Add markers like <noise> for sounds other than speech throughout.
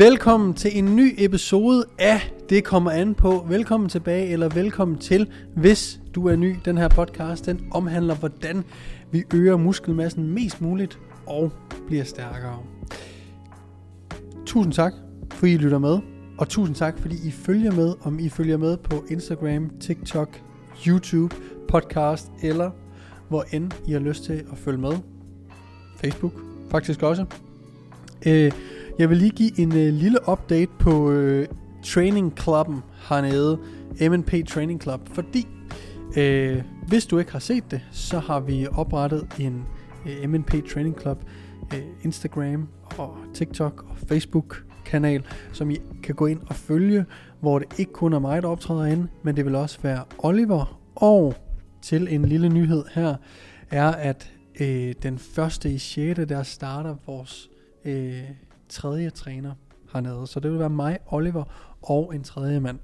Velkommen til en ny episode af Det kommer an på. Velkommen tilbage, eller velkommen til, hvis du er ny. Den her podcast, den omhandler, hvordan vi øger muskelmassen mest muligt og bliver stærkere. Tusind tak, fordi I lytter med. Og tusind tak, fordi I følger med, om I følger med på Instagram, TikTok, YouTube, podcast, eller hvor end I har lyst til at følge med. Facebook faktisk også. Øh, jeg vil lige give en øh, lille update på øh, Training Clubben hernede, MNP Training Club, fordi øh, hvis du ikke har set det, så har vi oprettet en øh, MNP Training Club øh, Instagram og TikTok og Facebook kanal, som I kan gå ind og følge, hvor det ikke kun er mig, der optræder inde, men det vil også være Oliver. Og til en lille nyhed her, er at øh, den første i 6. der starter vores øh, tredje træner hernede. Så det vil være mig, Oliver og en tredje mand.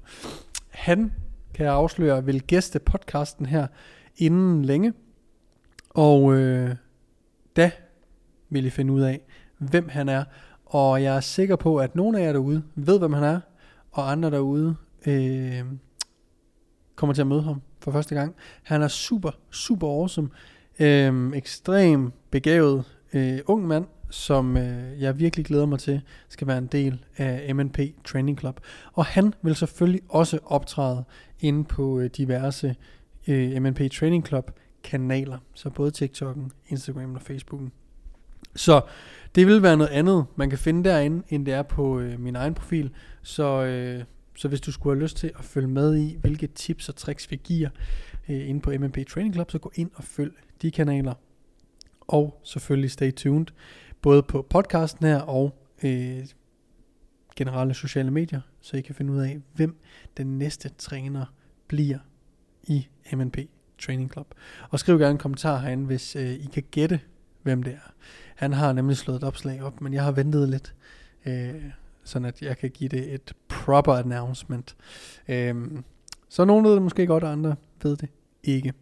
Han, kan jeg afsløre, vil gæste podcasten her inden længe. Og øh, da vil I finde ud af, hvem han er. Og jeg er sikker på, at nogle af jer derude ved, hvem han er, og andre derude øh, kommer til at møde ham for første gang. Han er super, super awesome. Øh, ekstrem begavet øh, ung mand, som øh, jeg virkelig glæder mig til, skal være en del af MNP Training Club. Og han vil selvfølgelig også optræde inde på øh, diverse øh, MNP Training Club kanaler, så både TikTok'en, Instagram og Facebooken. Så det vil være noget andet, man kan finde derinde, end det er på øh, min egen profil. Så, øh, så hvis du skulle have lyst til at følge med i, hvilke tips og tricks vi giver øh, inde på MNP Training Club, så gå ind og følg de kanaler. Og selvfølgelig stay tuned både på podcasten her og øh, generelle sociale medier, så I kan finde ud af, hvem den næste træner bliver i MNP Training Club. Og skriv gerne en kommentar herinde, hvis øh, I kan gætte, hvem det er. Han har nemlig slået et opslag op, men jeg har ventet lidt, øh, sådan at jeg kan give det et proper announcement. Øh, så nogen ved det måske godt, og andre ved det ikke.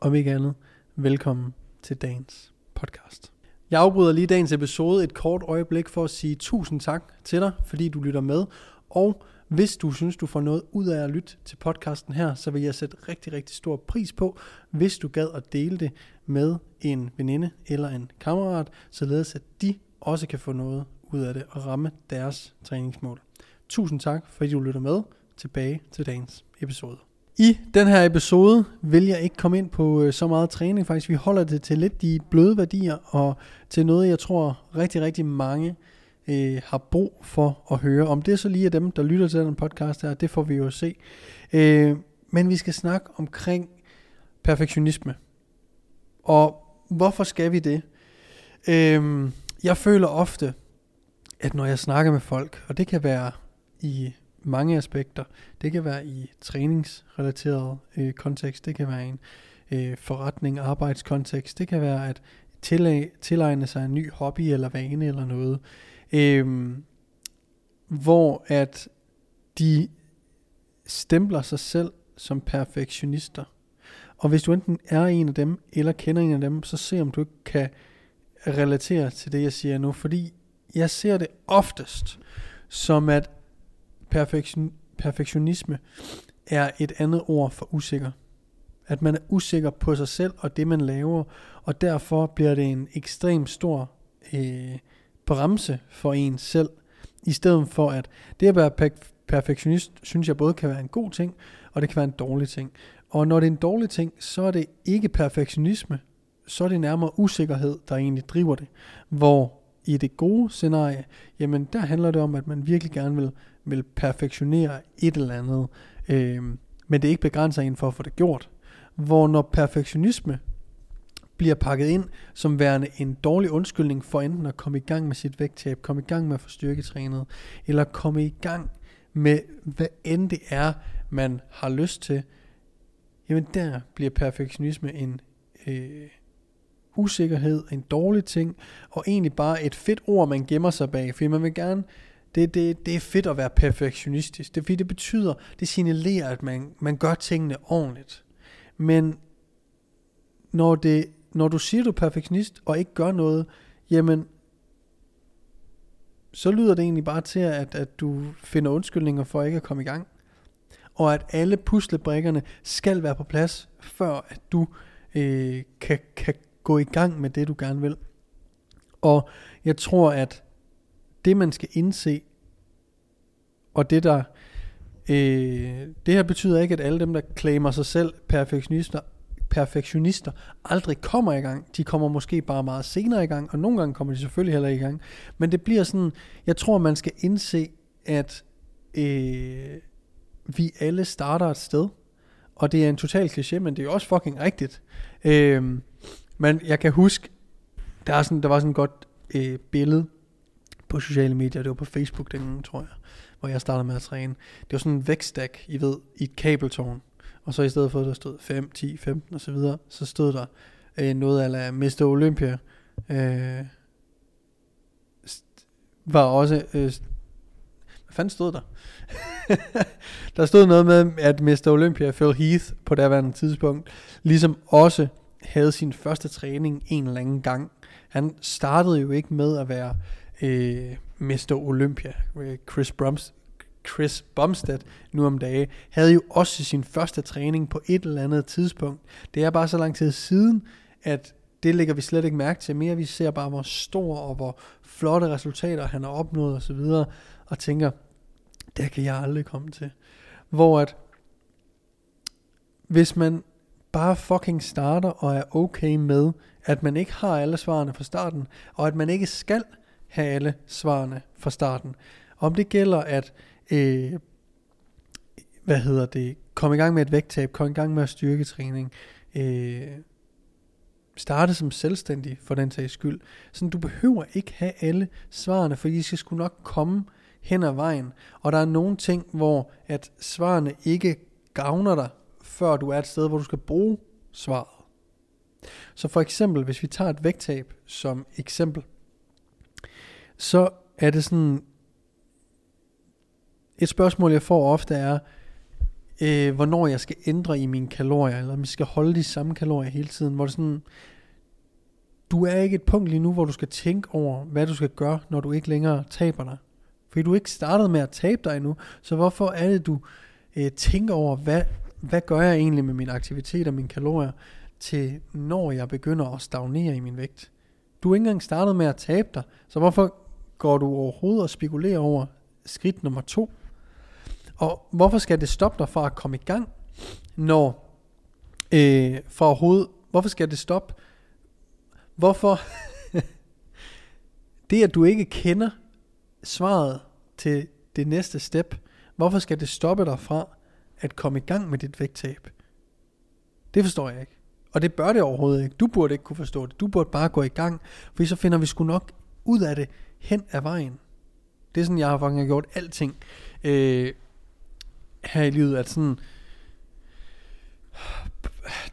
Om ikke andet, velkommen til dagens podcast. Jeg afbryder lige dagens episode et kort øjeblik for at sige tusind tak til dig, fordi du lytter med. Og hvis du synes, du får noget ud af at lytte til podcasten her, så vil jeg sætte rigtig, rigtig stor pris på, hvis du gad at dele det med en veninde eller en kammerat, således at de også kan få noget ud af det og ramme deres træningsmål. Tusind tak, fordi du lytter med. Tilbage til dagens episode. I den her episode vil jeg ikke komme ind på øh, så meget træning faktisk. Vi holder det til lidt de bløde værdier og til noget, jeg tror rigtig, rigtig mange øh, har brug for at høre. Om det så lige er dem, der lytter til den podcast her, det får vi jo se. Øh, men vi skal snakke omkring perfektionisme. Og hvorfor skal vi det? Øh, jeg føler ofte, at når jeg snakker med folk, og det kan være i mange aspekter. Det kan være i træningsrelateret øh, kontekst, det kan være en øh, forretning, arbejdskontekst, det kan være at tilæg, tilegne sig en ny hobby eller vane eller noget, øh, hvor at de stempler sig selv som perfektionister. Og hvis du enten er en af dem, eller kender en af dem, så se om du ikke kan relatere til det, jeg siger nu. Fordi jeg ser det oftest som, at perfektion, perfektionisme er et andet ord for usikker. At man er usikker på sig selv og det, man laver, og derfor bliver det en ekstrem stor øh, bremse for en selv, i stedet for at det at være perfektionist, synes jeg både kan være en god ting, og det kan være en dårlig ting. Og når det er en dårlig ting, så er det ikke perfektionisme, så er det nærmere usikkerhed, der egentlig driver det. Hvor i det gode scenarie, jamen der handler det om, at man virkelig gerne vil, vil perfektionere et eller andet, øh, men det er ikke begrænser en for at få det gjort. Hvor når perfektionisme bliver pakket ind som værende en dårlig undskyldning for enten at komme i gang med sit vægttab, komme i gang med at få styrketrænet, eller komme i gang med hvad end det er, man har lyst til, jamen der bliver perfektionisme en, øh, usikkerhed, en dårlig ting, og egentlig bare et fedt ord, man gemmer sig bag, fordi man vil gerne, det, det, det er fedt at være perfektionistisk, det, fordi det betyder, det signalerer, at man, man gør tingene ordentligt. Men når, det, når du siger, du er perfektionist, og ikke gør noget, jamen, så lyder det egentlig bare til, at, at du finder undskyldninger for ikke at komme i gang. Og at alle puslebrikkerne skal være på plads, før at du øh, kan, kan gå i gang med det, du gerne vil. Og jeg tror, at det man skal indse, og det der, øh, det her betyder ikke, at alle dem, der claimer sig selv perfektionister, perfektionister aldrig kommer i gang. De kommer måske bare meget senere i gang, og nogle gange kommer de selvfølgelig heller ikke i gang. Men det bliver sådan, jeg tror, man skal indse, at øh, vi alle starter et sted. Og det er en total kliché, men det er jo også fucking rigtigt. Øh, men jeg kan huske, der, er sådan, der var sådan et godt øh, billede på sociale medier, det var på Facebook dengang, tror jeg, hvor jeg startede med at træne. Det var sådan en vækstak, I ved, i et kabeltårn. Og så i stedet for, at der stod 5, 10, 15 og så videre, så stod der øh, noget af Mr. Olympia. Øh, var også... Øh, hvad fanden stod der? <laughs> der stod noget med, at Mr. Olympia, Phil Heath, på daværende tidspunkt, ligesom også havde sin første træning en eller anden gang. Han startede jo ikke med at være øh, Mr. Olympia. Chris Brums, Chris Bumstead nu om dage, havde jo også sin første træning på et eller andet tidspunkt. Det er bare så lang tid siden, at det lægger vi slet ikke mærke til mere. Vi ser bare, hvor stor og hvor flotte resultater han har opnået osv. Og, og tænker, det kan jeg aldrig komme til. Hvor at, hvis man bare fucking starter og er okay med, at man ikke har alle svarene fra starten, og at man ikke skal have alle svarene fra starten. Om det gælder at øh, hvad hedder det, komme i gang med et vægttab, komme i gang med at styrketræning, øh, starte som selvstændig for den sags skyld. Så du behøver ikke have alle svarene, for de skal sgu nok komme hen ad vejen. Og der er nogle ting, hvor at svarene ikke gavner dig, før du er et sted, hvor du skal bruge svaret. Så for eksempel, hvis vi tager et vægttab som eksempel, så er det sådan, et spørgsmål, jeg får ofte er, øh, hvornår jeg skal ændre i mine kalorier, eller om jeg skal holde de samme kalorier hele tiden, hvor det sådan, du er ikke et punkt lige nu, hvor du skal tænke over, hvad du skal gøre, når du ikke længere taber dig. Fordi du ikke startet med at tabe dig endnu, så hvorfor er det, du øh, tænker over, hvad, hvad gør jeg egentlig med min aktivitet og mine kalorier, til når jeg begynder at stagnere i min vægt. Du er ikke engang startet med at tabe dig, så hvorfor går du overhovedet og spekulerer over skridt nummer to? Og hvorfor skal det stoppe dig fra at komme i gang, når øh, for overhovedet, hvorfor skal det stoppe? Hvorfor <laughs> det at du ikke kender svaret til det næste step, hvorfor skal det stoppe dig fra at komme i gang med dit vægttab? Det forstår jeg ikke. Og det bør det overhovedet ikke. Du burde ikke kunne forstå det. Du burde bare gå i gang, for så finder vi sgu nok ud af det hen ad vejen. Det er sådan, jeg har faktisk gjort alting. Øh, her i livet, at sådan,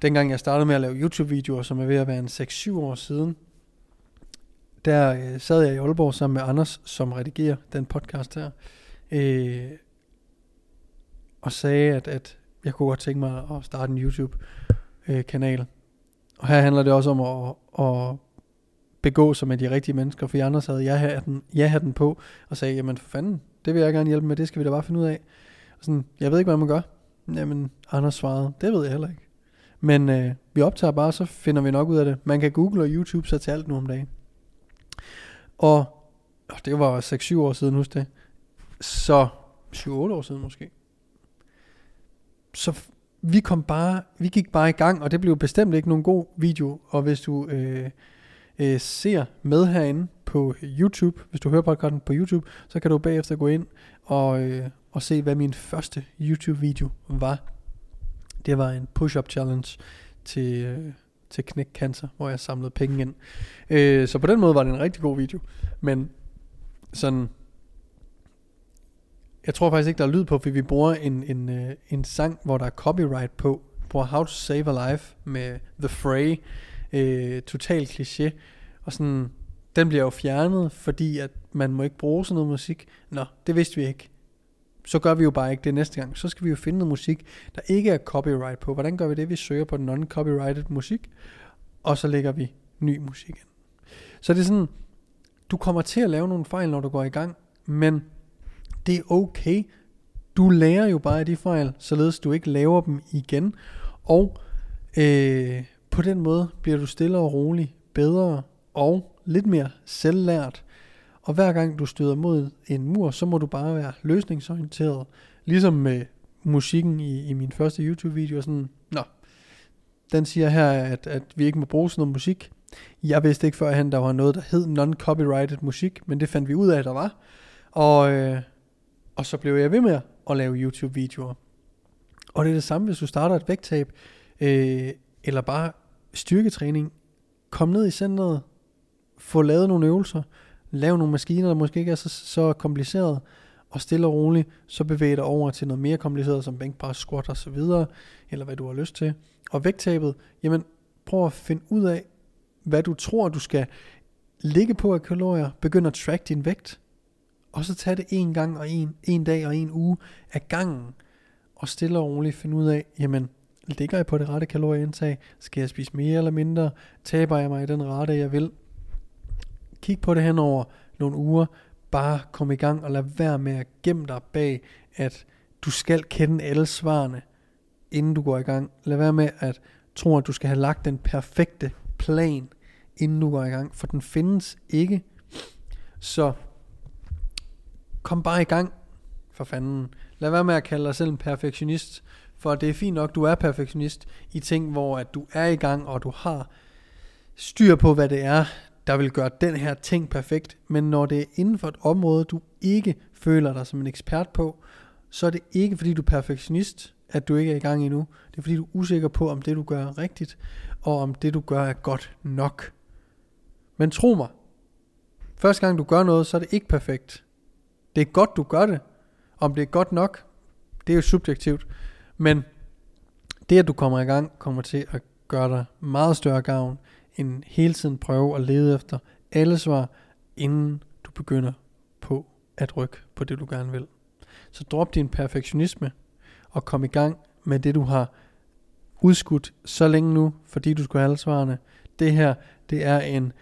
dengang jeg startede med at lave YouTube-videoer, som er ved at være en 6-7 år siden, der øh, sad jeg i Aalborg sammen med Anders, som redigerer den podcast her, øh, og sagde, at, at jeg kunne godt tænke mig at starte en YouTube-kanal. Øh, og her handler det også om at, at begå sig med de rigtige mennesker, for Anders havde ja-hatten, ja-hatten på, og sagde, jamen for fanden, det vil jeg gerne hjælpe med, det skal vi da bare finde ud af. Og sådan, jeg ved ikke, hvad man gør. Jamen, Anders svarede, det ved jeg heller ikke. Men øh, vi optager bare, så finder vi nok ud af det. Man kan google og YouTube sig til alt nu om dagen. Og oh, det var 6-7 år siden, husk det. Så 7-8 år siden måske. Så vi kom bare, vi gik bare i gang, og det blev bestemt ikke nogen god video. Og hvis du øh, øh, ser med herinde på YouTube, hvis du hører podcasten på YouTube, så kan du bagefter gå ind og, øh, og se, hvad min første YouTube-video var. Det var en push-up challenge til, øh, til Knæk Cancer, hvor jeg samlede penge ind. Øh, så på den måde var det en rigtig god video. Men sådan, jeg tror faktisk ikke, der er lyd på, fordi vi bruger en, en, øh, en sang, hvor der er copyright på. Vi bruger How to Save a Life med The Fray. Øh, total kliché. Og sådan, den bliver jo fjernet, fordi at man må ikke bruge sådan noget musik. Nå, det vidste vi ikke så gør vi jo bare ikke det næste gang. Så skal vi jo finde noget musik, der ikke er copyright på. Hvordan gør vi det? Vi søger på non-copyrighted musik, og så lægger vi ny musik ind. Så det er sådan, du kommer til at lave nogle fejl, når du går i gang, men det er okay. Du lærer jo bare af de fejl, således du ikke laver dem igen. Og øh, på den måde bliver du stille og rolig bedre og lidt mere selvlært. Og hver gang du støder mod en mur, så må du bare være løsningsorienteret. Ligesom med musikken i, i min første YouTube-video. Sådan, Nå, den siger her, at, at vi ikke må bruge sådan noget musik. Jeg vidste ikke førhen, der var noget, der hed non-copyrighted musik, men det fandt vi ud af, at der var. Og, øh, og så blev jeg ved med at lave YouTube-videoer. Og det er det samme, hvis du starter et vægttab, øh, eller bare styrketræning. Kom ned i centret, få lavet nogle øvelser, lav nogle maskiner, der måske ikke er så, så kompliceret, og stille og roligt, så bevæg dig over til noget mere kompliceret, som bænkpres, squat og så videre, eller hvad du har lyst til. Og vægttabet, jamen prøv at finde ud af, hvad du tror, du skal ligge på af kalorier, begynd at track din vægt, og så tag det en gang og en, en dag og en uge af gangen, og stille og roligt finde ud af, jamen, ligger jeg på det rette kalorieindtag? Skal jeg spise mere eller mindre? Taber jeg mig i den rette, jeg vil? Kig på det hen over nogle uger. Bare kom i gang og lad være med at gemme dig bag, at du skal kende alle svarene, inden du går i gang. Lad være med at tro, at du skal have lagt den perfekte plan, inden du går i gang, for den findes ikke. Så kom bare i gang, for fanden. Lad være med at kalde dig selv en perfektionist, for det er fint nok, du er perfektionist i ting, hvor at du er i gang, og du har styr på, hvad det er, der vil gøre den her ting perfekt. Men når det er inden for et område, du ikke føler dig som en ekspert på, så er det ikke fordi du er perfektionist, at du ikke er i gang endnu. Det er fordi du er usikker på, om det du gør er rigtigt, og om det du gør er godt nok. Men tro mig, første gang du gør noget, så er det ikke perfekt. Det er godt, du gør det. Om det er godt nok, det er jo subjektivt. Men det, at du kommer i gang, kommer til at gøre dig meget større gavn, end hele tiden prøve at lede efter alle svar, inden du begynder på at rykke på det, du gerne vil. Så drop din perfektionisme, og kom i gang med det, du har udskudt så længe nu, fordi du skulle have alle svarene. Det her, det er en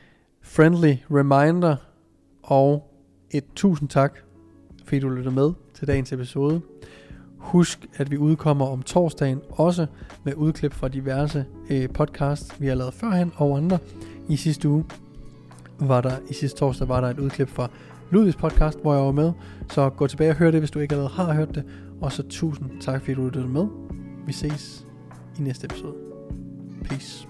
friendly reminder, og et tusind tak, fordi du lyttede med til dagens episode. Husk, at vi udkommer om torsdagen, også med udklip fra diverse øh, podcasts, vi har lavet førhen og andre. I sidste uge var der, i sidste torsdag var der et udklip fra Ludvigs podcast, hvor jeg var med. Så gå tilbage og hør det, hvis du ikke allerede har hørt det. Og så tusind tak, fordi du lyttede med. Vi ses i næste episode. Peace.